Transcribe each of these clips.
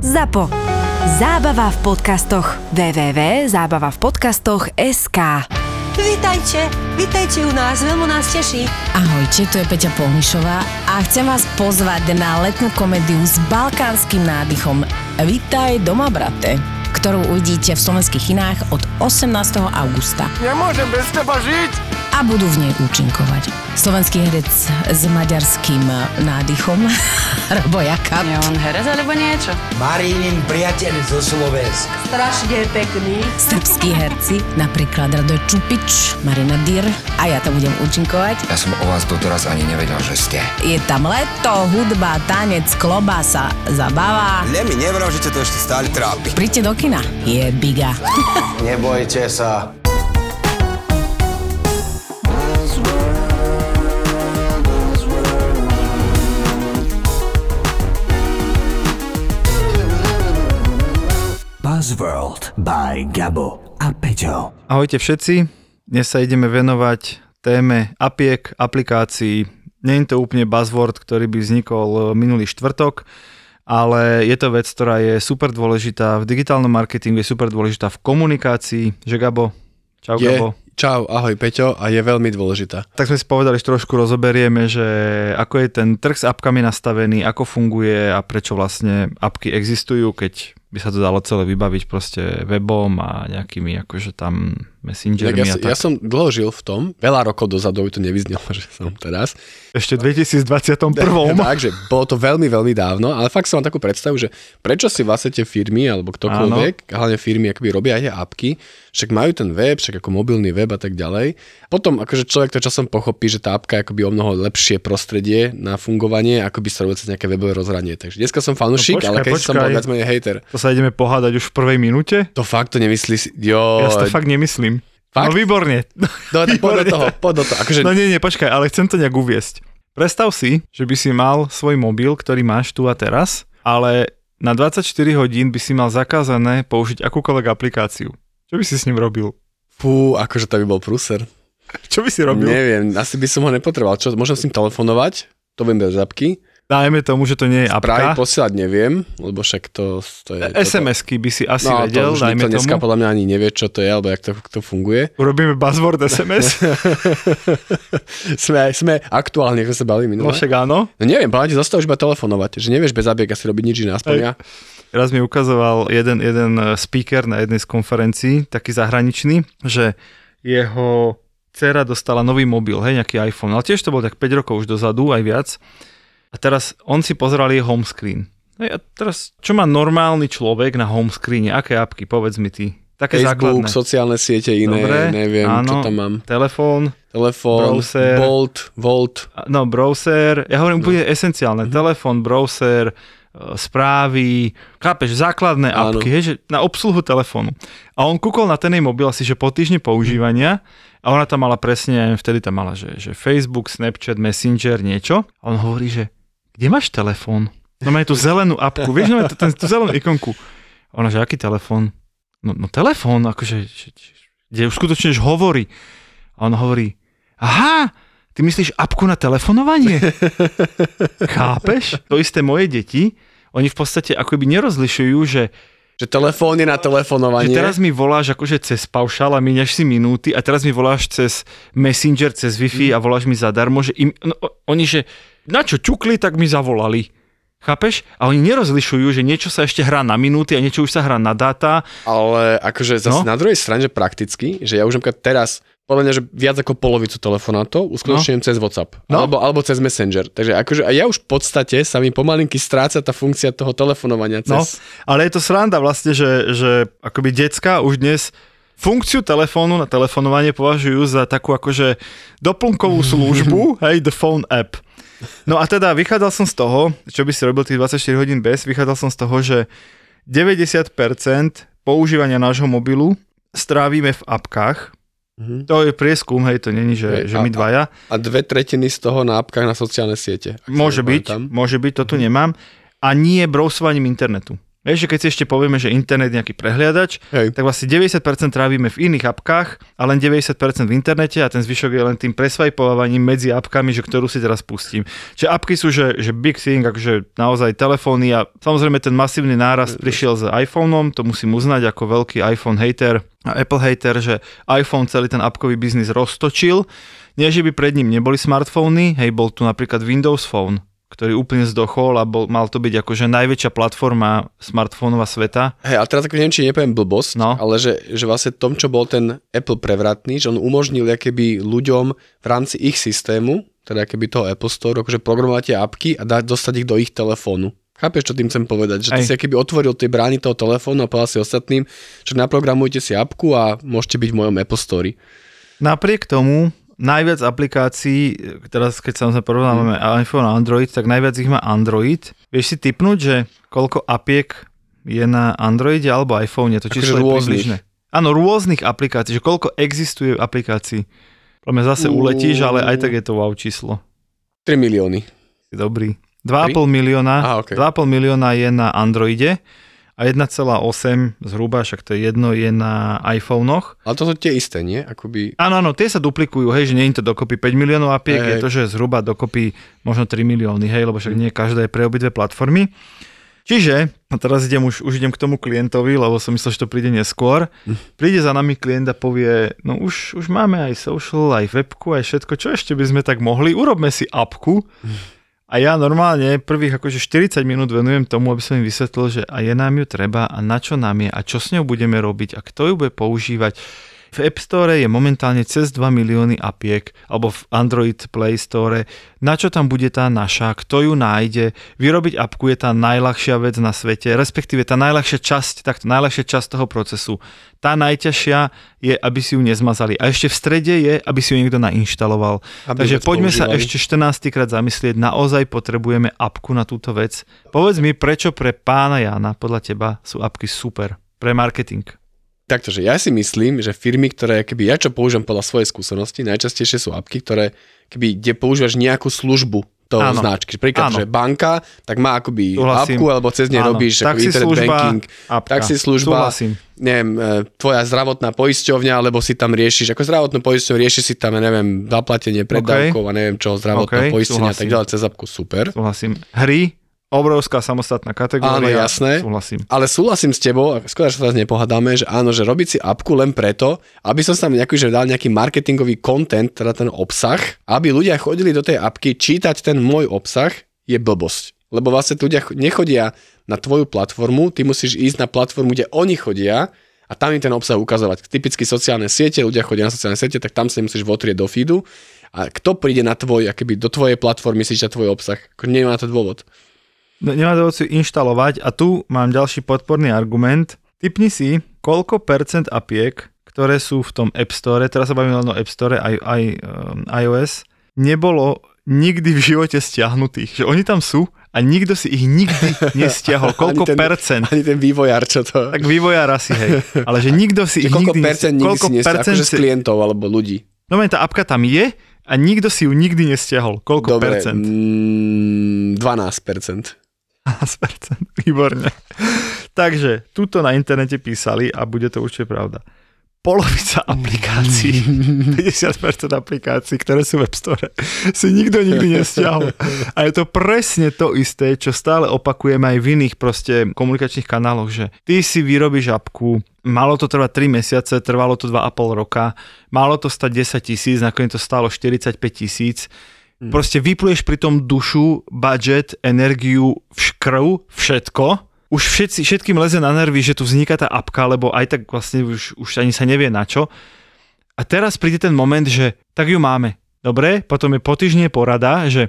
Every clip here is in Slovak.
ZAPO. Zábava v podcastoch. www.zábavavpodcastoch.sk Vítajte, vítajte u nás, veľmi nás teší. Ahojte, tu je Peťa Polnišová a chcem vás pozvať na letnú komédiu s balkánskym nádychom Vítaj doma, brate ktorú uvidíte v slovenských kinách od 18. augusta. Nemôžem bez teba žiť! A budú v nej účinkovať. Slovenský herec s maďarským nádychom, Robo Jakab. Je on herec alebo niečo? Marínin priateľ zo Slovenska. Strašne pekný. Srbskí herci, napríklad Radoj Čupič, Marina Dyr a ja tam budem účinkovať. Ja som o vás doteraz ani nevedel, že ste. Je tam leto, hudba, tanec, klobása, zabava. Ne mi nevral, že to ešte stále trápi. Príďte do kina, je biga. Nebojte sa. Buzzworld by Gabo a Peťo. Ahojte všetci, dnes sa ideme venovať téme apiek, aplikácií. Nie je to úplne buzzword, ktorý by vznikol minulý štvrtok, ale je to vec, ktorá je super dôležitá v digitálnom marketingu, je super dôležitá v komunikácii. Že Gabo? Čau je, Gabo. Čau, ahoj Peťo a je veľmi dôležitá. Tak sme si povedali, že trošku rozoberieme, že ako je ten trh s apkami nastavený, ako funguje a prečo vlastne apky existujú, keď by sa to dalo celé vybaviť proste webom a nejakými akože tam messengermi ja, a tak. ja som dlho žil v tom, veľa rokov dozadu, by to nevyznelo, že som teraz. Ešte v 2021. Takže bolo to veľmi, veľmi dávno, ale fakt som mám takú predstavu, že prečo si vlastne tie firmy alebo ktokoľvek, hlavne firmy akoby robia aj tie apky, však majú ten web, však ako mobilný web a tak ďalej. Potom akože človek to časom pochopí, že tá apka je akoby o mnoho lepšie prostredie na fungovanie, ako by sa robil cez nejaké webové rozhranie. Takže dneska som fanúšik, No počkaj, ale keď som bol počkaj. viac menej hater. To sa ideme pohádať už v prvej minúte? To fakt to nemyslí si, jo. Ja si to fakt nemyslím. Fakt? No výborne. Dobre, tak poď do toho, poď do toho. Akože, No nie, nie, počkaj, ale chcem to nejak uviesť. Predstav si, že by si mal svoj mobil, ktorý máš tu a teraz, ale na 24 hodín by si mal zakázané použiť akúkoľvek aplikáciu. Čo by si s ním robil? Fú, akože to by bol prúser. Čo by si robil? Neviem, asi by som ho nepotreboval. Čo, môžem s ním telefonovať? To viem bez zapky. Dajme tomu, že to nie je Správy apka. posielať neviem, lebo však to, to je... SMS-ky by si asi no, vedel, to už dajme nikto dneska tomu. podľa mňa ani nevie, čo to je, alebo jak to, to funguje. Urobíme buzzword SMS? sme, sme aktuálne, ako sa no minulé. však áno. No neviem, ti zostal už iba telefonovať, že nevieš bez zabiek asi robiť nič iné, aspoň ja. Raz mi ukazoval jeden, jeden eh, speaker na jednej z konferencií, taký zahraničný, že jeho dcera dostala nový mobil, hej, nejaký iPhone, ale tiež to bolo tak 5 rokov už dozadu, aj viac. A teraz on si pozeral jej home screen. Hej, a teraz, čo má normálny človek na home screene? Aké apky? Povedz mi ty. Také Facebook, základné. sociálne siete iné, Dobre, neviem, áno. čo tam mám. Telefón, Telefón, Browser. Bolt, Volt. no browser, ja hovorím úplne esenciálne, Mhm. telefón, browser, e, správy, chápeš, základné Áno. apky, hej, že na obsluhu telefónu. A on kúkol na ten jej mobil asi, že po týždni používania a ona tam mala presne, vtedy tam mala, že, že Facebook, Snapchat, Messenger, niečo. A on hovorí, že kde máš telefón? No má tú zelenú apku, vieš, no tú, tú zelenú ikonku. Ona, že aký telefón? No, no telefón, akože, že, že, kde už skutočne hovorí. A on hovorí, aha, ty myslíš apku na telefonovanie? Chápeš? To isté moje deti, oni v podstate akoby nerozlišujú, že, Že telefón je na že telefonovanie. teraz mi voláš akože cez paušál a míňaš si minúty a teraz mi voláš cez Messenger, cez Wi-Fi a voláš mi zadarmo, že im, no, oni, že na čo ťukli, tak mi zavolali. Chápeš? A oni nerozlišujú, že niečo sa ešte hrá na minúty a niečo už sa hrá na dáta. Ale akože zase No. na druhej strane, že prakticky, že ja už napríklad teraz, podľa mňa, že viac ako polovicu telefonátov uskutočňujem cez WhatsApp. No. Alebo, alebo cez Messenger. Takže akože a ja už v podstate sa mi pomalinky stráca tá funkcia toho telefonovania No, cez... ale je to sranda vlastne, že, že akoby decka už dnes funkciu telefónu na telefonovanie považujú za takú akože doplnkovú službu, hej, the phone app. No a teda vychádzal som z toho, čo by si robil tých 24 hodín bez, vychádzal som z toho, že 90% používania nášho mobilu strávime v apkách. Mhm. To je prieskum, hej, to není, že, Hej, že a- my dvaja. A dve tretiny z toho na apkách na sociálne siete. Môže byť, môže byť, to tu nemám. A nie brousovaním internetu. Vieš, že keď si ešte povieme, že internet je nejaký prehliadač, Hej. tak vlastne 90% trávime v iných apkách a len 90% v internete a ten zvyšok je len tým presvajpovaním medzi apkami, že ktorú si teraz pustím. Čiže apky sú, že, že big thing, akože naozaj telefóny a samozrejme ten masívny nárast prišiel s iPhoneom, to musím uznať ako veľký iPhone hater a Apple hater, že iPhone celý ten apkový biznis roztočil. Nie, že by pred ním neboli smartfóny, hej, bol tu napríklad Windows Phone, ktorý úplne zdochol a bol, mal to byť akože najväčšia platforma smartfónova sveta. Hej, ale teraz ako neviem, či nepoviem blbosť, No. ale že, že vlastne tom, čo bol ten Apple prevratný, že on umožnil keby ľuďom v rámci ich systému, teda keby toho Apple Store, akože programovať tie apky a dať, dostať ich do ich telefónu. Chápeš, čo tým chcem povedať? Že ty Hej. si keby otvoril tie brány toho telefónu a povedal si ostatným, že naprogramujte si apku a môžete byť v mojom Apple Store. Napriek tomu najviac aplikácií, teraz keď samozrejme porovnávame iPhone a Android, tak najviac ich má Android. Vieš si typnúť, že koľko apiek je na Androide alebo iPhone? To číslo je približné. Áno, rôznych aplikácií, že koľko existuje aplikácií. Podľa mňa zase uletíš, ale aj tak je to wow číslo. 3 milióny. Si dobrý. 2,5 milióna, Aha, okej. 2,5 milióna je na Androide a 1,8 zhruba, však to je jedno, je na iPhonech. Ale to sú tie isté, nie? Akoby... Áno, áno, tie sa duplikujú, hej, že nie je to dokopy 5 miliónov apiek, Hej, je to, že zhruba dokopy možno 3 milióny, hej, lebo však nie každá je pre obidve platformy. Čiže, a teraz idem už, už idem k tomu klientovi, lebo som myslel, že to príde neskôr. Príde za nami klient a povie, no už, už máme aj social, aj webku, aj všetko, čo ešte by sme tak mohli, urobme si apku. A ja normálne prvých akože 40 minút venujem tomu, aby som im vysvetlil, že a je nám ju treba a na čo nám je a čo s ňou budeme robiť a kto ju bude používať. V App Store je momentálne cez 2 milióny apiek, alebo v Android Play Store. Na čo tam bude tá naša, kto ju nájde. Vyrobiť apku je tá najľahšia vec na svete, respektíve tá najľahšia časť, takto najľahšia časť toho procesu. Tá najťažšia je, aby si ju nezmazali. A ešte v strede je, aby si ju niekto nainštaloval. Aby Takže poďme sa používali. ešte 14 krát zamyslieť, naozaj potrebujeme apku na túto vec. Povedz mi, prečo pre pána Jana, podľa teba, sú apky super pre marketing. Takto, že ja si myslím, že firmy, ktoré, keby ja čo používam podľa svojej skúsenosti, najčastejšie sú apky, ktoré, keby, kde používaš nejakú službu toho Áno. značky. Príklad, Áno. že banka, tak má akoby Súhlasím. apku, alebo cez Áno. robíš ako internet Taxislužba, banking, apka. taxislužba, Súhlasím. neviem, e, tvoja zdravotná poisťovňa, alebo si tam riešiš, ako zdravotnú poisťovňu, riešiš si tam, neviem, zaplatenie predávkov a neviem čo, zdravotné OK, poistenia a tak ďalej, cez apku, super. Súhlasím. Hry, obrovská samostatná kategória. Áno, jasné. Súhlasím. Ale súhlasím s tebou, skôr, že sa teraz nepohádame, že áno, že robiť si apku len preto, aby som tam nejaký, že dal nejaký marketingový content, teda ten obsah, aby ľudia chodili do tej apky čítať ten môj obsah, je blbosť. Lebo vlastne ľudia ch- nechodia na tvoju platformu, ty musíš ísť na platformu, kde oni chodia a tam im ten obsah ukazovať. Typicky sociálne siete, ľudia chodia na sociálne siete, tak tam sa musíš votrieť do feedu. A kto príde na tvoj, akoby do tvojej platformy si čítať tvoj obsah? Nemá to dôvod. No, nemá dôvod si inštalovať a tu mám ďalší podporný argument. Typni si, koľko percent apiek, ktoré sú v tom App Store, teraz sa bavíme len o App Store, aj, aj um, iOS, nebolo nikdy v živote stiahnutých. Že oni tam sú a nikto si ich nikdy nestiahol. Koľko Ani ten- percent? Ani ten vývojár, čo to... Tak vývojár asi, hej. Ale že nikto si Že ich koľko nikdy... percent nikdy koľko si nestiahol, percent akože z si- klientov alebo ľudí. No tá apka tam je a nikto si ju nikdy nestiahol. Koľko Dobre, percent? mm, 12%. 12%. Výborne. Takže, tuto na internete písali a bude to určite pravda. Polovica aplikácií, 50% aplikácií, ktoré sú v App Store, si nikto nikdy nestiahol. A je to presne to isté, čo stále opakujeme aj v iných proste komunikačných kanáloch, že ty si vyrobíš apku, malo to trvať 3 mesiace, trvalo to 2,5 roka, malo to stať 10 tisíc, nakoniec to stálo 45 tisíc. Proste vypluješ pri tom dušu, budget, energiu, škrv, všetko. Už všetci, všetkým leze na nervy, že tu vzniká tá apka, lebo aj tak vlastne už, už ani sa nevie na čo. A teraz príde ten moment, že tak ju máme. Dobre, potom je po týždne porada, že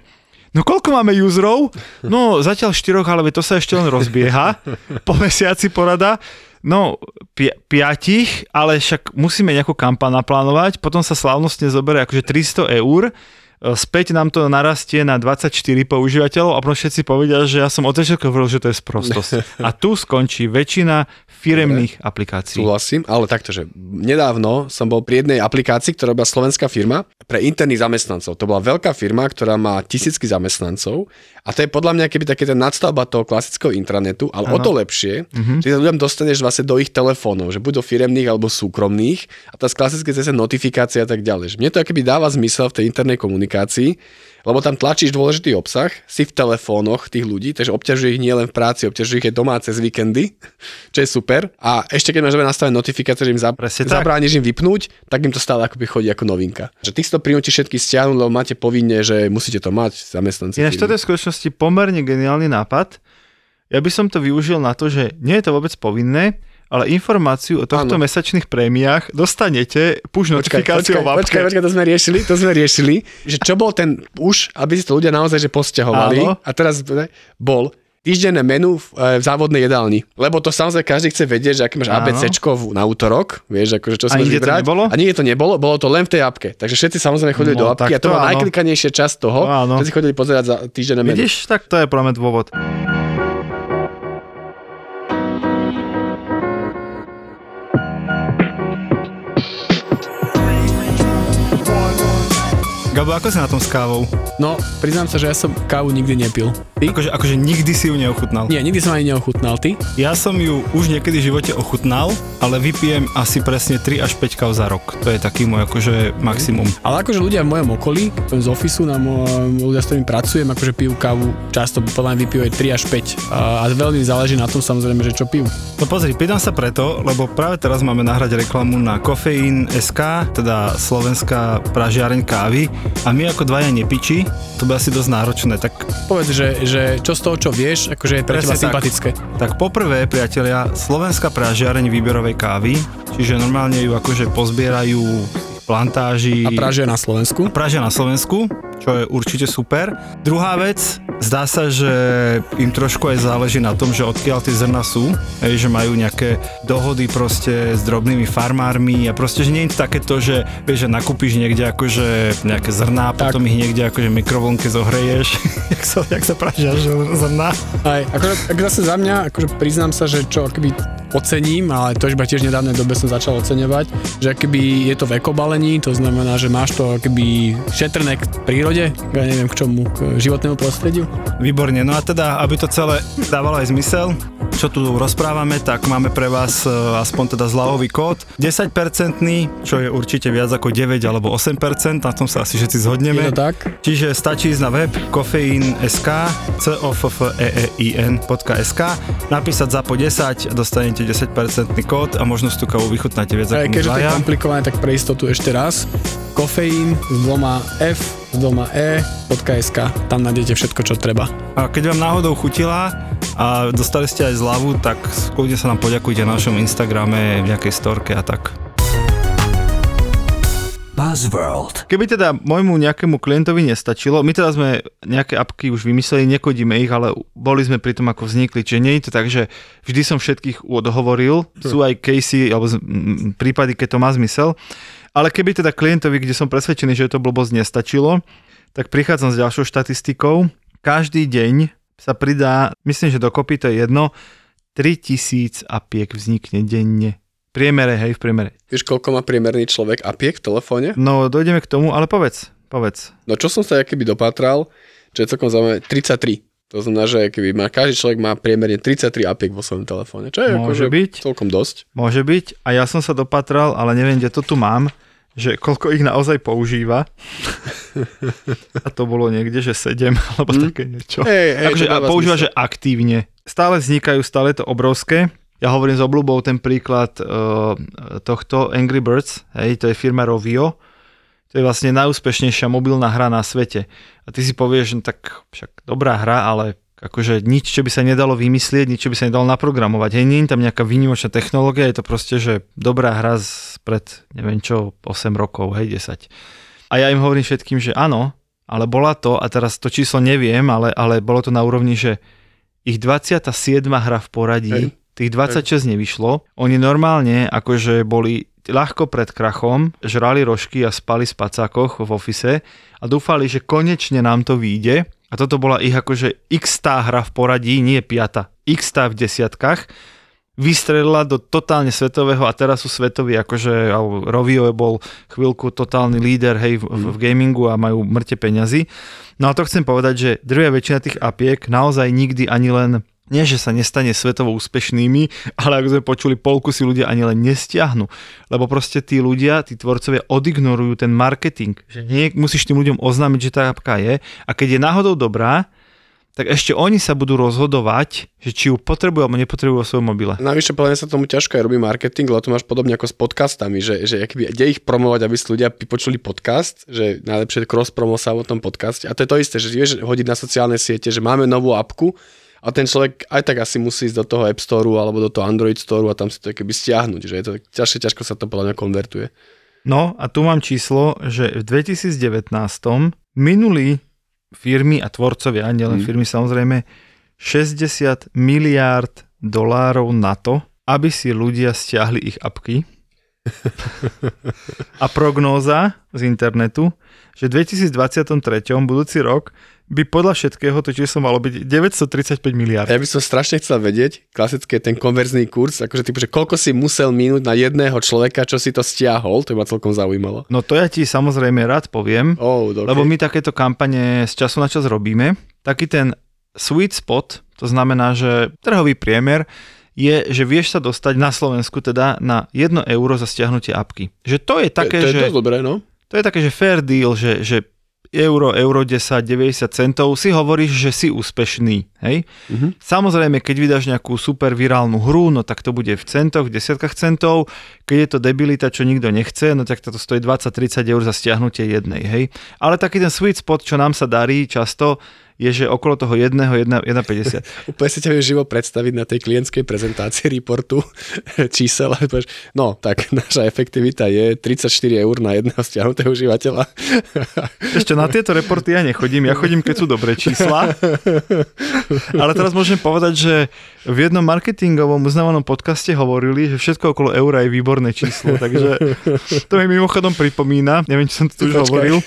no koľko máme userov? No zatiaľ štyroch, ale to sa ešte len rozbieha. Po mesiaci porada. No, pi- piatich, ale však musíme nejakú kampaň naplánovať, potom sa slávnostne zoberie akože 300 eur, späť nám to narastie na 24 používateľov a potom všetci povedia, že ja som od začiatku hovoril, že to je sprostosť. A tu skončí väčšina firemných aplikácií. Súhlasím, ale takto, že nedávno som bol pri jednej aplikácii, ktorá bola slovenská firma pre interných zamestnancov. To bola veľká firma, ktorá má tisícky zamestnancov a to je podľa mňa keby také ten nadstavba toho klasického intranetu, ale ano. o to lepšie, mm-hmm. že sa ľuďom dostaneš vlastne do ich telefónov, že buď do firemných alebo súkromných a tá klasické cez notifikácia a tak ďalej. Že mne to keby dáva zmysel v tej internej komunikácii, lebo tam tlačíš dôležitý obsah, si v telefónoch tých ľudí, takže obťažuje ich nielen v práci, obťažuje ich aj doma cez víkendy, čo je super. A ešte keď máš nastavené notifikácie, že im zab- zabrániš im vypnúť, tak im to stále akoby chodí ako novinka. Že si to prinúti všetky stiahnuť, lebo máte povinne, že musíte to mať, zamestnanci. Ináč toto je v skutočnosti pomerne geniálny nápad. Ja by som to využil na to, že nie je to vôbec povinné, ale informáciu o tohto ano. mesačných prémiách dostanete push notifikáciou počkaj, počkaj, počkaj, to sme riešili, to sme riešili, že čo bol ten push, aby si to ľudia naozaj že posťahovali a teraz bol týždenné menu v, e, v závodnej jedálni. Lebo to samozrejme každý chce vedieť, že aké máš ABCčko na útorok, vieš, akože čo si vybrať. To nebolo? A nie to nebolo, bolo to len v tej apke. Takže všetci samozrejme chodili no, do apky a to, bola najklikanejšia časť toho, že si chodili pozerať za týždenné menu. Vidíš, tak to je pre dôvod. Gabo, ako si na tom s kávou? No, priznám sa, že ja som kávu nikdy nepil. Ty? Akože, akože nikdy si ju neochutnal? Nie, nikdy som ani neochutnal. Ty? Ja som ju už niekedy v živote ochutnal, ale vypijem asi presne 3 až 5 káv za rok. To je taký môj akože maximum. Ale akože ľudia v mojom okolí, z ofisu, na môj, ľudia, s ktorými pracujem, akože pijú kávu, často podľa mňa vypijú aj 3 až 5. A, a veľmi záleží na tom samozrejme, že čo pijú. No pozri, pýtam sa preto, lebo práve teraz máme nahrať reklamu na Kofeín SK, teda slovenská pražiareň kávy a my ako dvaja nepiči, to by asi dosť náročné, tak... Povedz, že, že čo z toho, čo vieš, akože je pre teba sympatické. Tak poprvé, priatelia, slovenská pražiareň výberovej kávy, čiže normálne ju akože pozbierajú plantáži. A pražia na Slovensku? A pražia na Slovensku, čo je určite super. Druhá vec, zdá sa, že im trošku aj záleží na tom, že odkiaľ tie zrna sú, hej, že majú nejaké dohody proste s drobnými farmármi a proste, že nie je to takéto, že vieš, že nakúpiš niekde akože nejaké zrná, tak. potom ich niekde akože mikrovlnke zohreješ, jak sa, jak sa pražia zrná. Aj, akože, ak zase za mňa, akože priznám sa, že čo akoby ocením, ale to iba tiež nedávnej dobe som začal oceňovať, že keby je to v ekobalení, to znamená, že máš to keby šetrné k prírode, ja neviem k čomu, k životnému prostrediu. Výborne, no a teda, aby to celé dávalo aj zmysel, čo tu rozprávame, tak máme pre vás e, aspoň teda zľahový kód 10%, čo je určite viac ako 9 alebo 8%, na tom sa asi všetci zhodneme. Je to tak. Čiže stačí ísť na web kofeín.sk c o f f e e i n.sk napísať za po 10 a dostanete 10% kód a možno tú kávu vychutnáte viac ako Keďže to je komplikované, tak pre istotu ešte raz. Kofeín s dvoma F s dvoma e.sk. Tam nájdete všetko, čo treba. A keď vám náhodou chutila a dostali ste aj zľavu, tak kľudne sa nám poďakujte na našom Instagrame, v nejakej storke a tak. Buzzworld. Keby teda môjmu nejakému klientovi nestačilo, my teda sme nejaké apky už vymysleli, nekodíme ich, ale boli sme pri tom, ako vznikli. Čiže nie je to tak, že vždy som všetkých odhovoril, sú aj casey alebo prípady, keď to má zmysel. Ale keby teda klientovi, kde som presvedčený, že to blbosť nestačilo, tak prichádzam s ďalšou štatistikou. Každý deň sa pridá, myslím, že dokopy to je jedno, 3000 apiek vznikne denne. Priemere, hej, v priemere. Vieš, koľko má priemerný človek apiek v telefóne? No, dojdeme k tomu, ale povedz, povedz. No čo som sa keby dopátral, čo je celkom zaujímavé, 33. To znamená, že keby má, každý človek má priemerne 33 apiek vo svojom telefóne, čo je Môže akože byť. celkom dosť. Môže byť a ja som sa dopatral, ale neviem, kde to tu mám, že koľko ich naozaj používa. a to bolo niekde, že 7 alebo hmm. také niečo. Hey, hey, akože, a používa, že aktívne. Stále vznikajú, stále to obrovské. Ja hovorím s obľubou ten príklad uh, tohto Angry Birds, hej, to je firma Rovio, to je vlastne najúspešnejšia mobilná hra na svete. A ty si povieš, že no tak však dobrá hra, ale akože nič, čo by sa nedalo vymyslieť, nič, čo by sa nedalo naprogramovať. Hej, nie je tam nejaká výnimočná technológia, je to proste, že dobrá hra z pred, neviem čo, 8 rokov, hej, 10. A ja im hovorím všetkým, že áno, ale bola to, a teraz to číslo neviem, ale, ale bolo to na úrovni, že ich 27. hra v poradí, hej. Tých 26 hej. nevyšlo. Oni normálne akože boli ľahko pred krachom, žrali rožky a spali v spacákoch v ofise a dúfali, že konečne nám to vyjde. A toto bola ich akože x tá hra v poradí, nie piata, x tá v desiatkách. vystrelila do totálne svetového a teraz sú svetoví, akože Rovio bol chvíľku totálny líder hej, v, v gamingu a majú mŕte peňazí. No a to chcem povedať, že druhá väčšina tých apiek naozaj nikdy ani len nie, že sa nestane svetovo úspešnými, ale ako sme počuli, polku si ľudia ani len nestiahnu. Lebo proste tí ľudia, tí tvorcovia odignorujú ten marketing. Že nie, musíš tým ľuďom oznámiť, že tá apka je a keď je náhodou dobrá, tak ešte oni sa budú rozhodovať, že či ju potrebujú alebo nepotrebujú vo svojom mobile. Navyše podľa sa tomu ťažko aj robí marketing, lebo to máš podobne ako s podcastami, že, že akby, kde ich promovať, aby si ľudia počuli podcast, že najlepšie cross promo sa o tom podcaste. A to je to isté, že vieš hodiť na sociálne siete, že máme novú apku, a ten človek aj tak asi musí ísť do toho App Store alebo do toho Android Store a tam si to keby stiahnuť, že je to ťažšie, ťažko sa to podľa mňa konvertuje. No a tu mám číslo, že v 2019 minulý firmy a tvorcovia, nielen hmm. firmy samozrejme, 60 miliárd dolárov na to, aby si ľudia stiahli ich apky. a prognóza z internetu, že v 2023, budúci rok, by podľa všetkého to číslo malo byť 935 miliard. Ja by som strašne chcel vedieť, klasické ten konverzný kurz, akože typu, že koľko si musel minúť na jedného človeka, čo si to stiahol, to ma celkom zaujímalo. No to ja ti samozrejme rád poviem, oh, okay. lebo my takéto kampane z času na čas robíme. Taký ten sweet spot, to znamená, že trhový priemer je, že vieš sa dostať na Slovensku teda na 1 euro za stiahnutie apky. Že to je také, to, to je že... dobré, no? To je také, že fair deal, že, že euro, euro 10, 90 centov, si hovoríš, že si úspešný. Hej? Mm-hmm. Samozrejme, keď vydáš nejakú super virálnu hru, no tak to bude v centoch, v desiatkách centov. Keď je to debilita, čo nikto nechce, no tak to stojí 20-30 eur za stiahnutie jednej. Hej? Ale taký ten sweet spot, čo nám sa darí často, je, že okolo toho 1, 1,50. Úplne si ťa živo predstaviť na tej klientskej prezentácii reportu čísel. No, tak naša efektivita je 34 eur na jedného stiahnutého užívateľa. Ešte na tieto reporty ja nechodím, ja chodím, keď sú dobré čísla. Ale teraz môžem povedať, že v jednom marketingovom uznávanom podcaste hovorili, že všetko okolo eura je výborné číslo, takže to mi mimochodom pripomína, neviem, či som to už hovoril,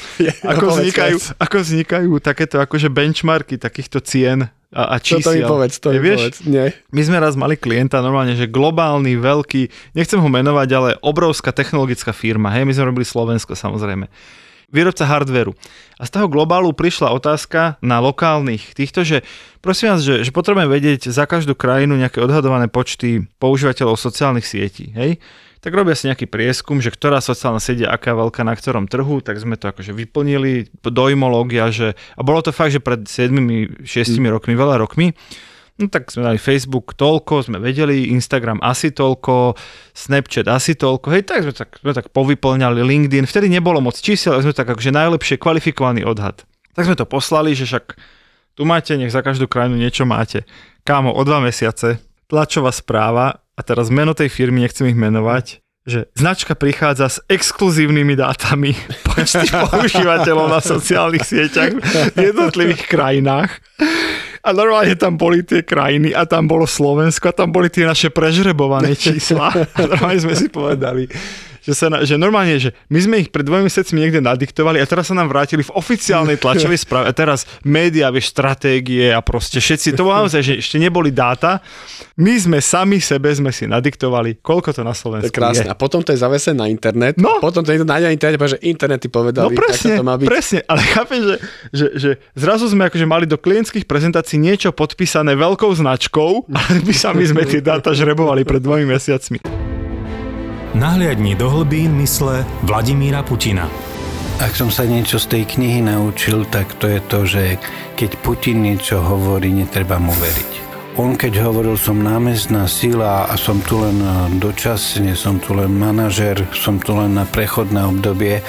ako, vznikajú, ako vznikajú takéto akože benchmarky takýchto cien a, a čísiel. To mi povedz, to mi vieš, povedz. Nie. My sme raz mali klienta normálne, že globálny, veľký, nechcem ho menovať, ale obrovská technologická firma. Hej, my sme robili Slovensko samozrejme výrobca hardveru. A z toho globálu prišla otázka na lokálnych týchto, že prosím vás, že, že potrebujeme vedieť za každú krajinu nejaké odhadované počty používateľov sociálnych sietí. Hej? Tak robia si nejaký prieskum, že ktorá sociálna sieť je aká veľká na ktorom trhu, tak sme to akože vyplnili, dojmológia, že, a bolo to fakt, že pred 7-6 mm. rokmi, veľa rokmi, No tak sme dali Facebook toľko, sme vedeli, Instagram asi toľko, Snapchat asi toľko, hej, tak sme tak, sme tak povyplňali LinkedIn, vtedy nebolo moc čísel, ale sme tak akože najlepšie kvalifikovaný odhad. Tak sme to poslali, že však tu máte, nech za každú krajinu niečo máte. Kámo, o dva mesiace, tlačová správa, a teraz meno tej firmy, nechcem ich menovať, že značka prichádza s exkluzívnymi dátami počty používateľov na sociálnych sieťach v jednotlivých krajinách a normálne tam boli tie krajiny a tam bolo Slovensko a tam boli tie naše prežrebované čísla. A normálne sme si povedali, že, sa na, že normálne, že my sme ich pred dvojmi mesiacmi niekde nadiktovali a teraz sa nám vrátili v oficiálnej tlačovej správe. A teraz média, vieš, stratégie a proste všetci, to bolo naozaj, že ešte neboli dáta. My sme sami sebe sme si nadiktovali, koľko to na Slovensku to je. Krásne. Je. A potom to je zavesené na internet. No. Potom to nájde na internete, že internety povedali, no presne, tak to má byť. presne, ale chápem, že, že, že zrazu sme akože mali do klientských prezentácií niečo podpísané veľkou značkou, ale my sami sme tie dáta žrebovali pred dvomi mesiacmi. Nahliadni do hlbín mysle Vladimíra Putina. Ak som sa niečo z tej knihy naučil, tak to je to, že keď Putin niečo hovorí, netreba mu veriť. On keď hovoril, som námestná sila a som tu len dočasne, som tu len manažer, som tu len na prechodné obdobie,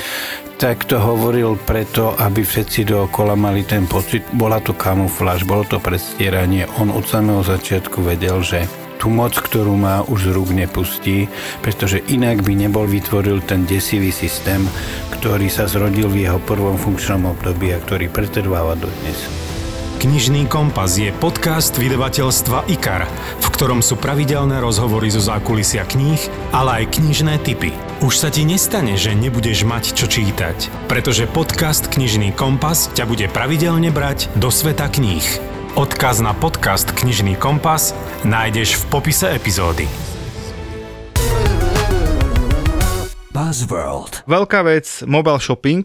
tak to hovoril preto, aby všetci dookola mali ten pocit, bola to kamufláž, bolo to predstieranie. On od samého začiatku vedel, že tú moc, ktorú má, už z rúk nepustí, pretože inak by nebol vytvoril ten desivý systém, ktorý sa zrodil v jeho prvom funkčnom období a ktorý pretrváva dodnes. Knižný kompas je podcast vydavateľstva IKAR, v ktorom sú pravidelné rozhovory zo zákulisia kníh, ale aj knižné typy. Už sa ti nestane, že nebudeš mať čo čítať, pretože podcast Knižný kompas ťa bude pravidelne brať do sveta kníh. Odkaz na podcast Knižný kompas nájdeš v popise epizódy. Buzzworld. Veľká vec, mobile shopping,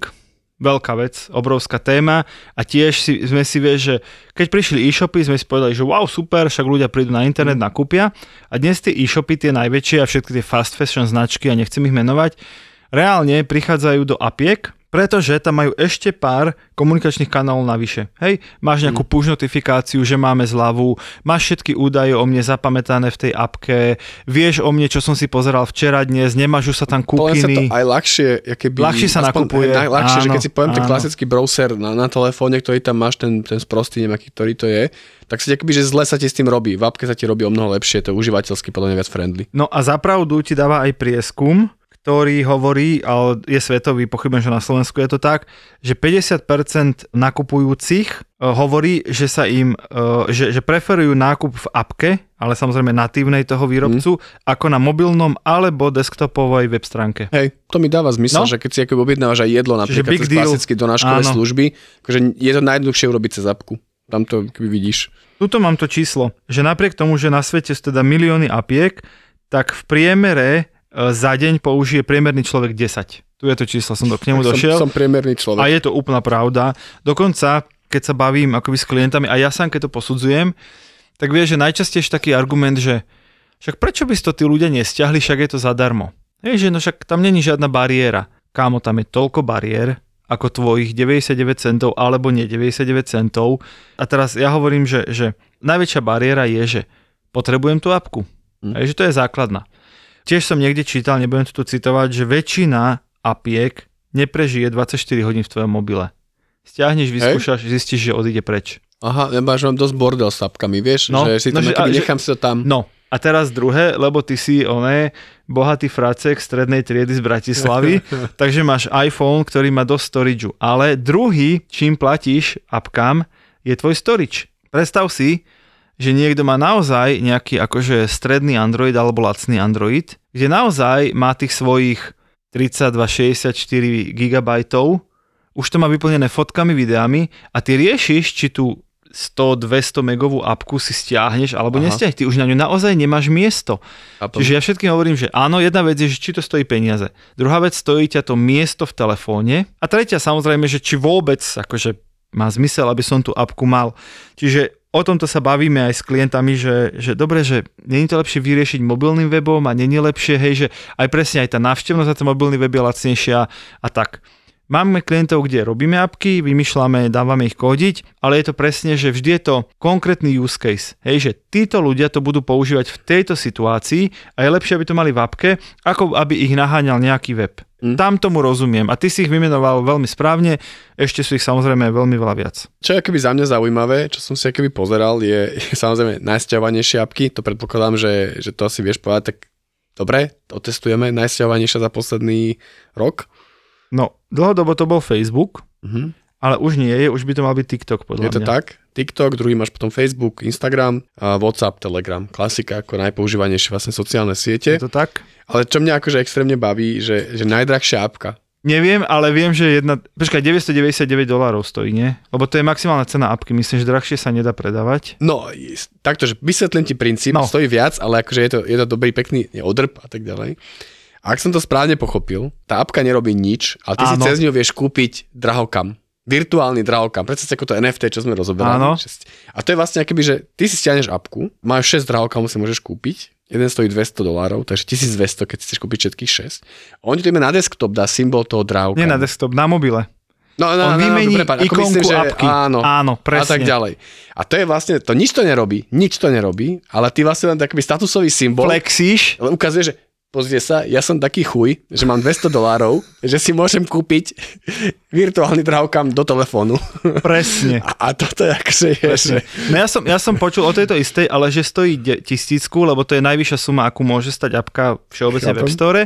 veľká vec, obrovská téma a tiež si, sme si vieš, že keď prišli e-shopy, sme si povedali, že wow, super, však ľudia prídu na internet, nakúpia a dnes tie e-shopy, tie najväčšie a všetky tie fast fashion značky a nechcem ich menovať, reálne prichádzajú do apiek, pretože tam majú ešte pár komunikačných kanálov navyše. Hej, máš nejakú Mm. push notifikáciu, že máme zľavu, máš všetky údaje o mne zapamätané v tej apke, vieš o mne, čo som si pozeral včera, dnes, nemáš sa tam Podľa mňa sa to aj ľahšie, keby, Ľahšie sa nakupuje. Najľahšie, že Áno, keď si poviem ten áno. klasický browser na, na telefóne, ktorý tam máš, ten, ten sprostý, neviem, aký, ktorý to je, tak si akoby, že zle sa ti s tým robí. V apke sa ti robí o mnoho lepšie, to je užívateľsky podľa mňa viac friendly. No a zapravdu ti dáva aj prieskum, ktorý hovorí, ale je svetový, pochybujem, že na Slovensku je to tak, že 50% nakupujúcich e, hovorí, že sa im, e, že, že preferujú nákup v apke, ale samozrejme natívnej toho výrobcu, ako na mobilnom alebo desktopovej web stránke. Hej, to mi dáva zmysel, No. že keď si akoby objednávaš aj jedlo napríklad cez deal. klasické donáškové Áno. služby, akože je to najjednoduchšie urobiť cez apku. Tam to vidíš. Tuto mám to číslo, že napriek tomu, že na svete sú teda milióny apiek, tak v priemere za deň použije priemerný človek 10. Tu je to číslo, som do k nemu Tak došiel. Som, som priemerný človek. A je to úplná pravda. Dokonca, keď sa bavím akoby s klientami a ja sám keď to posudzujem, tak vieš, že najčastejšie taký argument, že však prečo by to tí ľudia nestiahli, však je to zadarmo. Hej, že no však tam není žiadna bariéra. Kámo, tam je toľko bariér, ako tvojich 99 centov alebo nie 99 centov. A teraz ja hovorím, že, že najväčšia bariéra je, že potrebujem tú apku. Hm. Hej, že to je základná. Tiež som niekde čítal, nebudem to tu citovať, že väčšina apiek neprežije 24 hodín v tvojom mobile. Stiahneš, vyskúšaš, zistíš, že odíde preč. Aha, máš mám dosť bordel s apkami, vieš, No, že si no, tam že- akoby nechám si to tam. No, a teraz druhé, lebo ty si oné bohatý fracek strednej triedy z Bratislavy, takže máš iPhone, ktorý má dosť storageu. Ale druhý, čím platíš apkám, je tvoj storage. Predstav si, že niekto má naozaj nejaký akože stredný Android alebo lacný Android, kde naozaj má tých svojich 32-64 GB, už to má vyplnené fotkami, videami a ty riešiš, či tú 100-200 megovú apku si stiahneš alebo Aha. nestiahneš. Ty už na ňu naozaj nemáš miesto. Chápem. Čiže ja všetkým hovorím, že áno, jedna vec je, že či to stojí peniaze. Druhá vec, stojí ťa to miesto v telefóne. A tretia samozrejme, že či vôbec akože má zmysel, aby som tú apku mal. Čiže o tomto sa bavíme aj s klientami, že, že dobre, že není to lepšie vyriešiť mobilným webom a není lepšie, hej, že aj presne aj tá návštevnosť na ten mobilný web je lacnejšia a tak. Máme klientov, kde robíme apky, vymýšľame, dávame ich kódiť, ale je to presne, že vždy je to konkrétny use case. Hej, že títo ľudia to budú používať v tejto situácii a je lepšie, aby to mali v apke, ako aby ich naháňal nejaký web. Mm. Tam tomu rozumiem a ty si ich vymenoval veľmi správne, ešte sú ich samozrejme veľmi veľa viac. Čo je akoby za mňa zaujímavé, čo som si akoby pozeral, je, je samozrejme najsťahovanejšie apky, to predpokladám, že, že to asi vieš povedať, tak dobre, otestujeme, najsťahovanejšia za posledný rok. No, dlhodobo to bol Facebook, Mhm. Ale už nie je, už by to mal byť TikTok podľa Je to mňa. tak? TikTok, druhý máš potom Facebook, Instagram, a WhatsApp, Telegram. Klasika ako najpoužívanejšie vlastne sociálne siete. Je to tak? Ale čo mňa akože extrémne baví, že, že najdrahšia apka. Neviem, ale viem, že jedna... Počkaj, 999 dolárov stojí, nie? Lebo to je maximálna cena apky. Myslím, že drahšie sa nedá predávať. No, takto, že vysvetlím ti princíp, No. stojí viac, ale akože je to, je to dobrý, pekný odrb a tak ďalej. Ak som to správne pochopil, tá apka nerobí nič, ale ty Áno. si cez ňu vieš kúpiť drahokam. Virtuálny drahokam. Predstav si ako to NFT, čo sme rozoberali. Áno. A to je vlastne akoby, že ty si stiahneš apku, máš 6 drahokamov si môžeš kúpiť, jeden stojí 200 dolárov, takže 1200, keď si chceš kúpiť všetkých 6. A on ti to na desktop, dá symbol toho drahokamu. Nie na desktop, na mobile. No, no, On no, vymení no, prepáč, ikonku myslím, že apky. Áno, Áno, A tak presne. ďalej. A to je vlastne, to nič to nerobí, nič to nerobí, ale ty vlastne len taký statusový symbol. Flexíš. Ukazuje, že pozrie sa, ja som taký chuj, že mám 200 dolárov, že si môžem kúpiť virtuálny drahokam do telefónu. Presne. A, a toto je akože je, že... No ja som, ja som počul o tejto istej, ale že stojí tisícku, lebo to je najvyššia suma, akú môže stať apka všeobecne v Chápem. Web Store.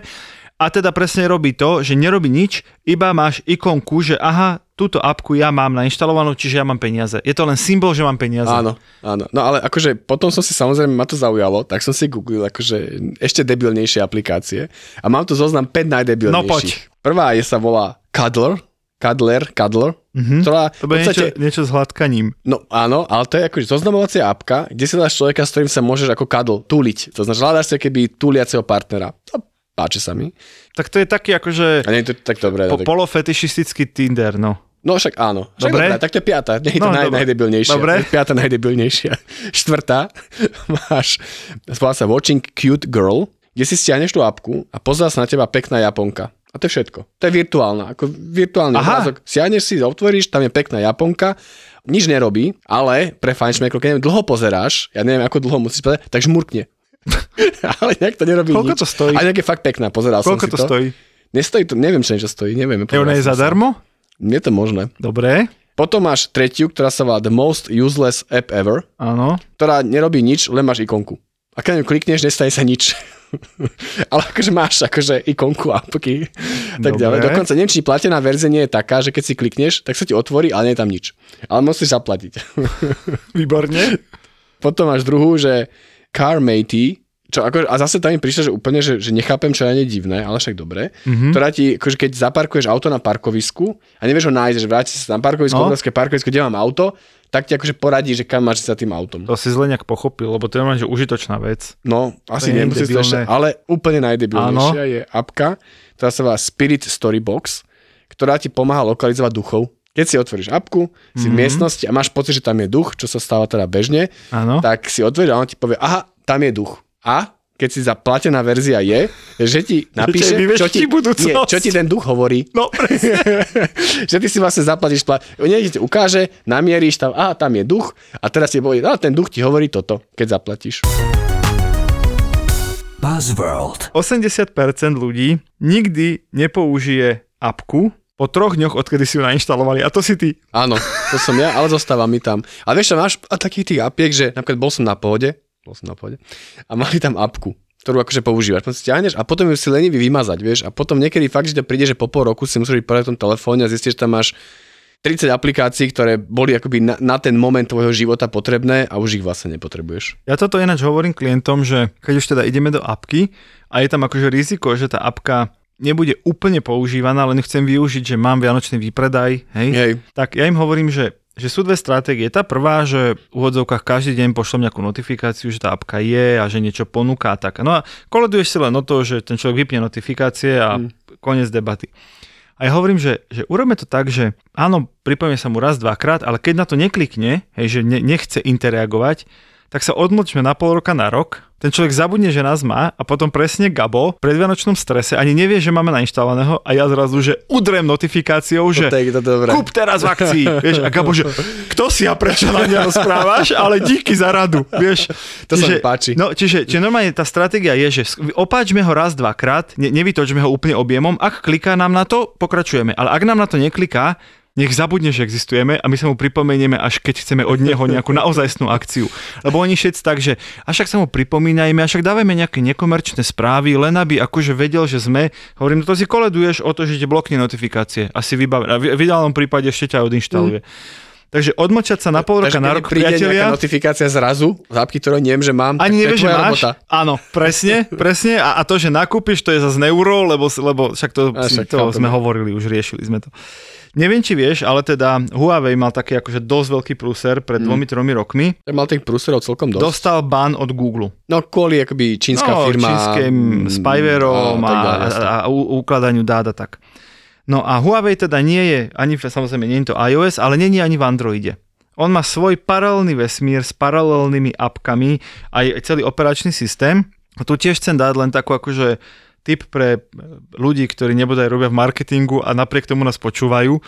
A teda presne robí to, že nerobí nič, iba máš ikonku, že aha, túto apku ja mám nainštalovanú, čiže ja mám peniaze. Je to len symbol, že mám peniaze. Áno, áno. No ale akože potom som si samozrejme, ma to zaujalo, tak som si googlil akože ešte debilnejšie aplikácie a mám tu zoznam 5 najdebilnejších. No poď. Prvá je sa volá Cuddler, Cuddler, Cuddler, mm-hmm. ktorá To bude niečo, niečo s hladkaním. No áno, ale to je akože zoznamovacia apka, kde si dáš človeka, s ktorým sa môžeš ako cuddle túliť. To znamená, hľadáš si keby túliaceho partnera. To páči sa mi. Tak to je taký akože... A nie je to tak dobré. Po, tak... polofetišistický Tinder, no. No však áno. Však Dobre. dobré, tak to je piata. Nie je to No, naj, dobre. najdebilnejšia. Dobre. Piata najdebilnejšia. Štvrtá. Máš, volá sa Watching Cute Girl, kde si stiahneš tú apku a pozerá sa na teba pekná Japonka. A to je všetko. To je virtuálna. Ako virtuálny Aha. obrázok. Siahneš si, otvoríš, tam je pekná Japonka, nič nerobí, ale pre fajnšmekru, keď neviem, dlho pozeráš, ja neviem, ako dlho musíš pozerať, tak žmurkne. ale nejak to nerobí Koľko nič. to stojí? A nejak je fakt pekná, pozeral Koľko som si to to. stojí? Nestojí to, neviem, čo niečo stojí, neviem. Je ona je zadarmo? Je to možné. Dobre, Potom máš tretiu, ktorá sa volá The Most Useless App Ever, áno. ktorá nerobí nič, len máš ikonku. A keď ňu klikneš, nestane sa nič. Ale akože máš akože ikonku apky, tak Dobre. ďalej. Dokonca neviem, či platená verzia nie je taká, že keď si klikneš, tak sa ti otvorí, ale nie je tam nič. Ale musíš zaplatiť. Výborne. Potom máš druhú, že CarMatey, čo ako, a zase tam mi prišlo, že úplne, že, že nechápem, čo je na divné, ale však dobre, mm-hmm. ktorá ti, akože keď zaparkuješ auto na parkovisku a nevieš ho nájsť, že vráti sa tam parkovisko, No. obrovské parkovisko, kde mám auto, tak ti akože poradí, že kam máš za tým autom. To si zle nejak pochopil, lebo to je že užitočná vec. No, asi nemusíš to ešte, ale úplne najdebilnejšia je apka, ktorá sa volá Spirit Storybox, ktorá ti pomáha lokalizovať duchov. Keď si otvoríš apku, si v miestnosti a máš pocit, že tam je duch, čo sa stáva teda bežne, Áno. tak si otvoríš a on ti povie, aha, tam je duch. A keď si zaplatená verzia je, že ti napíše, čo ti, nie, čo ti ten duch hovorí. No, že ty si vlastne zaplatíš, pla- niekde ti ukáže, namieríš tam, aha, tam je duch a teraz ti povie, a ten duch ti hovorí toto, keď zaplatíš. Buzzworld. 80% ľudí nikdy nepoužije apku po troch dňoch, odkedy si ju nainštalovali. A to si ty. Áno, to som ja, ale zostáva mi tam. A vieš, čo máš a takých tých apiek, že napríklad bol som na pohode, bol som na pohode, a mali tam apku, ktorú akože používaš. Potom si stiahneš a potom ju si lenivý vymazať, vieš. A potom niekedy fakt, že to príde, že po pol roku si musíš byť v tom telefóne a zistíš, že tam máš 30 aplikácií, ktoré boli akoby na, na ten moment tvojho života potrebné a už ich vlastne nepotrebuješ. Ja toto ináč hovorím klientom, že keď už teda ideme do apky a je tam akože riziko, že tá apka nebude úplne používaná, len chcem využiť, že mám vianočný výpredaj, hej, Hej. tak ja im hovorím, že že sú dve stratégie. Tá prvá, že v úvodzovkách každý deň pošlem nejakú notifikáciu, že tá apka je a že niečo ponúka a tak. No a koleduješ si len o to, že ten človek vypne notifikácie a mm. koniec debaty. A ja hovorím, že, že urobme to tak, že áno, pripojme sa mu raz, dvakrát, ale keď na to neklikne, hej, že ne, nechce interagovať, tak sa odmlčme na pol roka, na rok. Ten človek zabudne, že nás má a potom presne Gabo v predvianočnom strese ani nevie, že máme nainštalovaného a ja zrazu, že udrem notifikáciou, že To to dobré. kúp teraz v akcii. Vieš, a Gabo, že kto si a prečo na mňa rozprávaš, ale díky za radu. Vieš, To sa mi páči. No, čiže, čiže normálne tá stratégia je, že opáčme ho raz, dvakrát, ne, nevytočme ho úplne objemom, ak kliká nám na to, pokračujeme. Ale ak nám na to nekliká, nech zabudne, že existujeme a my sa mu pripomenieme, až keď chceme od neho nejakú naozajstnú akciu. Lebo oni všetci tak, že až tak sa mu pripomínajme, až tak dávajme nejaké nekomerčné správy, len aby akože vedel, že sme, hovorím, no to si koleduješ o to, že ti blokne notifikácie. Asi vybavené. A v ideálnom prípade ešte ťa odinštaluje. Takže odmočať sa na pol roka, Takže na rok, priatelia. notifikácia zrazu, z apky, ktorú neviem, že mám, Ani nevieš, že máš. robota. Áno, presne, presne. A, a to, že nakúpiš, to je zase neuro, lebo, lebo však to, A však to chápem. sme hovorili, už riešili sme to. Neviem, či vieš, ale teda Huawei mal taký akože dosť veľký prúser pred Mm. dvomi, tromi rokmi. Ja mal tých prúserov celkom dosť. Dostal ban od Google. No kvôli akoby čínska no, firma. čínskym mm, spyverom a, a, a, a ukladaniu dát a tak. No a Huawei teda nie je, ani samozrejme nie je to iOS, ale nie je ani v Androide. On má svoj paralelný vesmír s paralelnými apkami, aj celý operačný systém. A tu tiež chcem dať len takú akože tip pre ľudí, ktorí nebodaj robia v marketingu a napriek tomu nás počúvajú,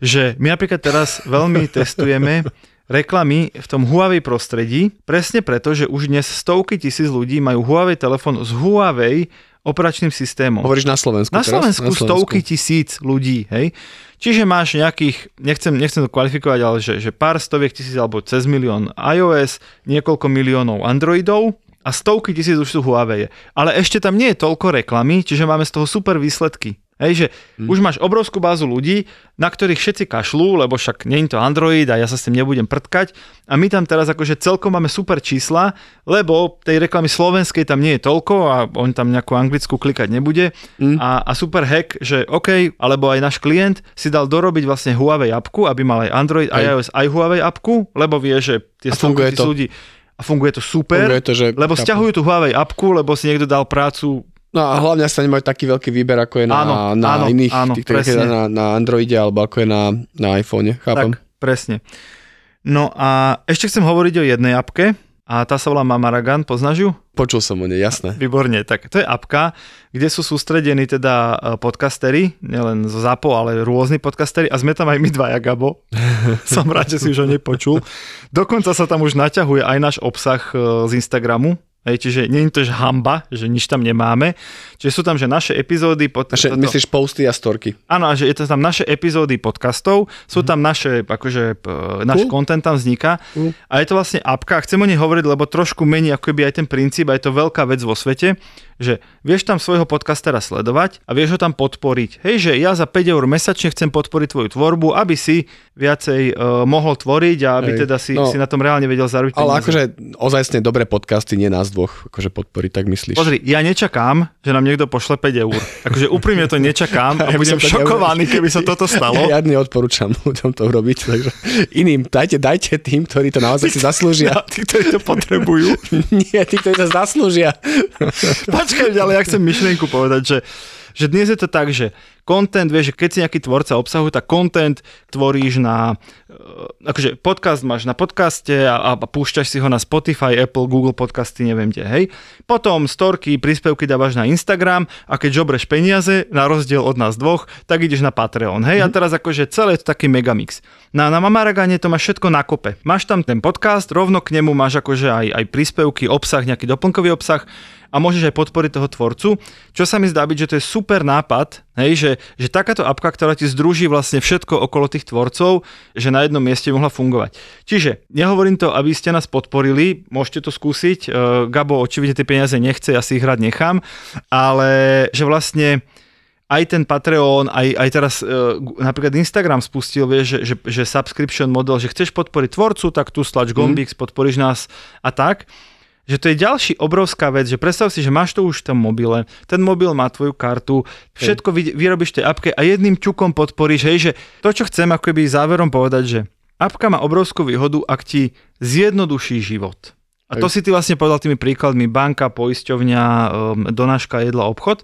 že my napríklad teraz veľmi testujeme reklamy v tom Huawei prostredí, presne preto, že už dnes stovky tisíc ľudí majú Huawei telefón s Huawei operačným systémom. Hovoríš na Slovensku Na teraz? Slovensku stovky tisíc ľudí, hej. Čiže máš nejakých, nechcem, nechcem to kvalifikovať, ale že, že pár stoviek tisíc alebo cez milión iOS, niekoľko miliónov Androidov a stovky tisíc už sú Huawei. Ale ešte tam nie je toľko reklamy, čiže máme z toho super výsledky. Hej, že mm. už máš obrovskú bázu ľudí, na ktorých všetci kašľú, lebo však nie je to Android a ja sa s tým nebudem prtkať. A my tam teraz akože celkom máme super čísla, lebo tej reklamy slovenskej tam nie je toľko a on tam nejakú anglickú klikať nebude. Mm. A, a super hack, že OK, alebo aj náš klient si dal dorobiť vlastne Huawei apku, aby mal aj Android, aj iOS, aj Huawei apku, lebo vie, že tie to. ľudí a funguje to super, funguje to, že lebo stiahujú tú Huawei apku, lebo si niekto dal prácu No a hlavne sa nemajú taký veľký výber, ako je na, áno, na áno, iných, áno, tých, je na, na Androide, alebo ako je na, na iPhone, chápem? Tak, presne. No a ešte chcem hovoriť o jednej apke, a tá sa volá Mamaragan, poznáš ju? Počul som o nej, jasné. Výborne, tak to je apka, kde sú sústredení teda e, podcastery, nielen z ZAPO, ale rôzni podcastery a sme tam aj my dvaja, Gabo. som rád, že si už o nej počul. Dokonca sa tam už naťahuje aj náš obsah e, z Instagramu, Hej, čiže nie je to že hamba, že nič tam nemáme. Čiže sú tam, že naše epizódy... Pod, naše, toto, myslíš posty a storky? Áno, a že je to tam naše epizódy podcastov, sú mm. tam naše, akože, náš content tam vzniká. Mm. A je to vlastne apka, chcem o nej hovoriť, lebo trošku mení ako keby aj ten princíp, a je to veľká vec vo svete, že vieš tam svojho podcastera sledovať a vieš ho tam podporiť. Hej, že ja za 5 eur mesačne chcem podporiť tvoju tvorbu, aby si viacej uh, mohol tvoriť a aby Hej. teda si, no, si na tom reálne vedel zarobiť Ale akože ozajstne dobré podcasty nie nás dvoch akože podporiť, tak myslíš? Pozri, ja nečakám, že nám niekto pošle 5 eur. Akože úprimne to nečakám a ja budem šokovaný, keby sa toto stalo. Ja neodporúčam ľuďom to urobiť, takže iným dajte, dajte tým, ktorí to naozaj si zaslúžia. Ja, tí, ktorí to potrebujú. nie, tí, ktorí sa zaslúžia. Počkaj, ale ja chcem myšlienku povedať, že že dnes je to tak, že content, vieš, že keď si nejaký tvorca obsahu, tak content tvoríš na, e, akože podcast máš na podcaste a, a púšťaš si ho na Spotify, Apple, Google podcasty, neviem kde, hej. Potom storky, príspevky dávaš na Instagram a keď žobreš peniaze, na rozdiel od nás dvoch, tak ideš na Patreon, hej. Mm. A mhm. teraz akože celé je to taký megamix. Na, na Mamaragane to máš všetko na kope. Máš tam ten podcast, rovno k nemu máš akože aj, aj príspevky, obsah, nejaký doplnkový obsah a môžeš aj podporiť toho tvorcu, čo sa mi zdá byť, že to je super nápad, hej, že, že takáto apka, ktorá ti združí vlastne všetko okolo tých tvorcov, že na jednom mieste mohla fungovať. Čiže nehovorím to, aby ste nás podporili, môžete to skúsiť, uh, Gabo očividne tie peniaze nechce, ja si ich hrať nechám, ale že vlastne aj ten Patreon, aj, aj teraz uh, napríklad Instagram spustil, vieš, že, že, že subscription model, že chceš podporiť tvorcu, tak tu stlač gombík, mm. podporíš nás a tak že to je ďalší obrovská vec, že predstav si, že máš to už v tom mobile, ten mobil má tvoju kartu, všetko vy, vyrobíš tej apke a jedným čukom podporíš, hej, že to, čo chcem ako keby záverom povedať, že apka má obrovskú výhodu, ak ti zjednoduší život. A to si ty vlastne povedal tými príkladmi banka, poisťovňa, um, donáška, jedla, obchod.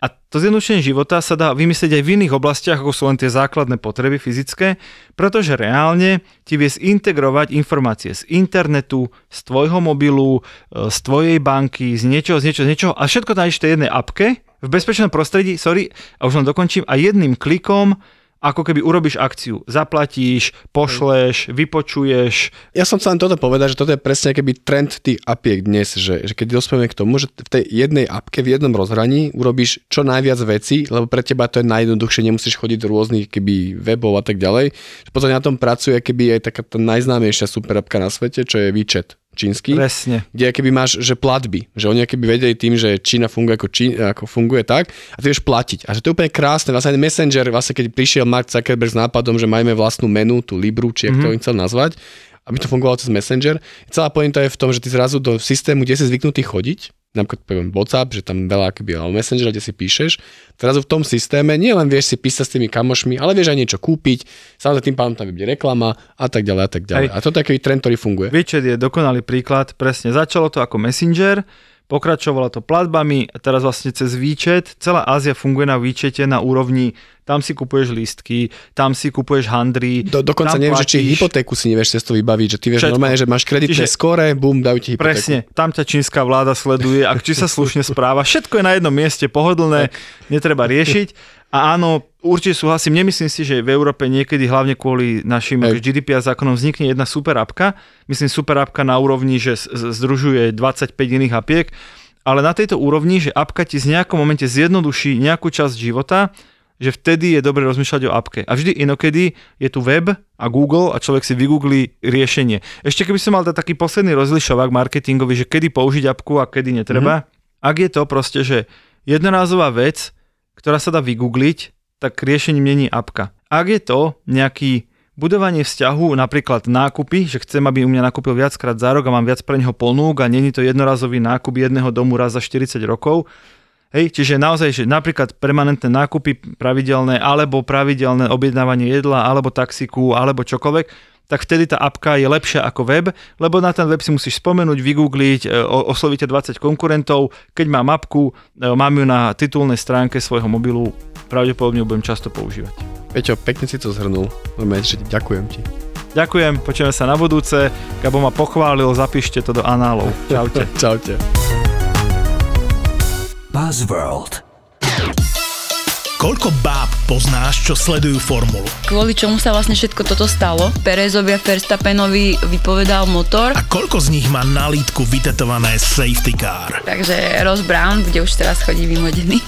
A to zjednodušenie života sa dá vymyslieť aj v iných oblastiach, ako sú len tie základné potreby fyzické, pretože reálne ti vie integrovať informácie z internetu, z tvojho mobilu, e, z tvojej banky, z niečoho, z niečoho, z niečoho. A všetko v tej jednej apke, v bezpečnom prostredí, sorry, a už len dokončím, a jedným klikom ako keby urobíš akciu. Zaplatíš, pošleš, vypočuješ. Ja som chcel len toto povedať, že toto je presne keby trend tých apiek dnes, že, že keď dospieme k tomu, že v tej jednej apke, v jednom rozhraní urobíš čo najviac vecí, lebo pre teba to je najjednoduchšie, nemusíš chodiť do rôznych keby webov a tak ďalej. Potom na tom pracuje keby aj taká tá najznámejšia super apka na svete, čo je WeChat čínsky. Presne. Kde keby máš, že platby, že oni keby vedeli tým, že Čína funguje ako, Čín, ako funguje tak a ty vieš platiť. A že to je úplne krásne, vlastne Messenger, vlastne keď prišiel Mark Zuckerberg s nápadom, že majme vlastnú menu, tú Libru, či mm-hmm. to chcel nazvať, aby to fungovalo cez Messenger. Celá pointa je v tom, že ty zrazu do systému, kde si zvyknutý chodiť, napríklad poviem WhatsApp, že tam veľa akoby, alebo Messenger, kde si píšeš, teraz v tom systéme nie len vieš si písať s tými kamošmi, ale vieš aj niečo kúpiť, samozrejme tým pádom tam bude reklama a tak ďalej a tak ďalej. Aj. A to je taký trend, ktorý funguje. Widget je dokonalý príklad, presne začalo to ako Messenger, pokračovalo to platbami a teraz vlastne cez výčet, celá Ázia funguje na výčete na úrovni, tam si kupuješ lístky, tam si kupuješ handry. Do, dokonca neviem, že či hypotéku si nevieš cez to vybaviť, že ty vieš Všetko. normálne, že máš kreditné Čiže, skore, bum, dajú ti hypotéku. Presne, tam ťa čínska vláda sleduje, ak či sa slušne správa, všetko je na jednom mieste, pohodlné, netreba riešiť. A áno, určite súhlasím, nemyslím si, že v Európe niekedy, hlavne kvôli našim hey. GDPR zákonom, vznikne jedna super apka. Myslím super apka na úrovni, že združuje 25 iných apiek, ale na tejto úrovni, že apka ti z nejakom momente zjednoduší nejakú časť života, že vtedy je dobre rozmýšľať o apke. A vždy inokedy je tu web a Google a človek si vygooglí riešenie. Ešte keby som mal dať taký posledný rozlišovák marketingový, že kedy použiť apku a kedy netreba. Mm-hmm. Ak je to proste, že jednorázová vec, ktorá sa dá vygoogliť, tak riešením není apka. Ak je to nejaký budovanie vzťahu, napríklad nákupy, že chcem, aby u mňa nakúpil viackrát za rok a mám viac pre neho ponúk a není to jednorazový nákup jedného domu raz za 40 rokov, Hej, čiže naozaj, že napríklad permanentné nákupy pravidelné, alebo pravidelné objednávanie jedla, alebo taxiku, alebo čokoľvek, tak vtedy tá apka je lepšia ako web, lebo na ten web si musíš spomenúť, vygoogliť, e, oslovíte 20 konkurentov, keď mám apku, e, mám ju na titulnej stránke svojho mobilu, pravdepodobne budem často používať. Peťo, pekne si to zhrnul, veľmi ďakujem ti. Ďakujem, počujeme sa na budúce. Gabo ma pochválil, zapíšte to do análov. Čaute. Čaute. Buzzworld. Koľko báb poznáš, čo sledujú formulu? Kvôli čomu sa vlastne všetko toto stalo? Perezovi a Verstappenovi vypovedal motor. A koľko z nich má na lítku vytetované safety car? Takže Ross Brown bude už teraz chodí vymodený.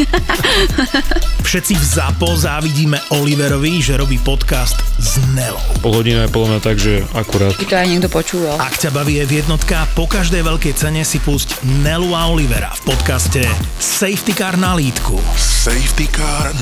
Všetci v ZAPO závidíme Oliverovi, že robí podcast s Nelou. Pol hodina je podľa mňa tak, že akurát. By to aj niekto počúval. Ak ťa baví je jednotka, po každej veľkej cene si pusť Nelu a Olivera v podcaste Safety Car na lítku. Safety Car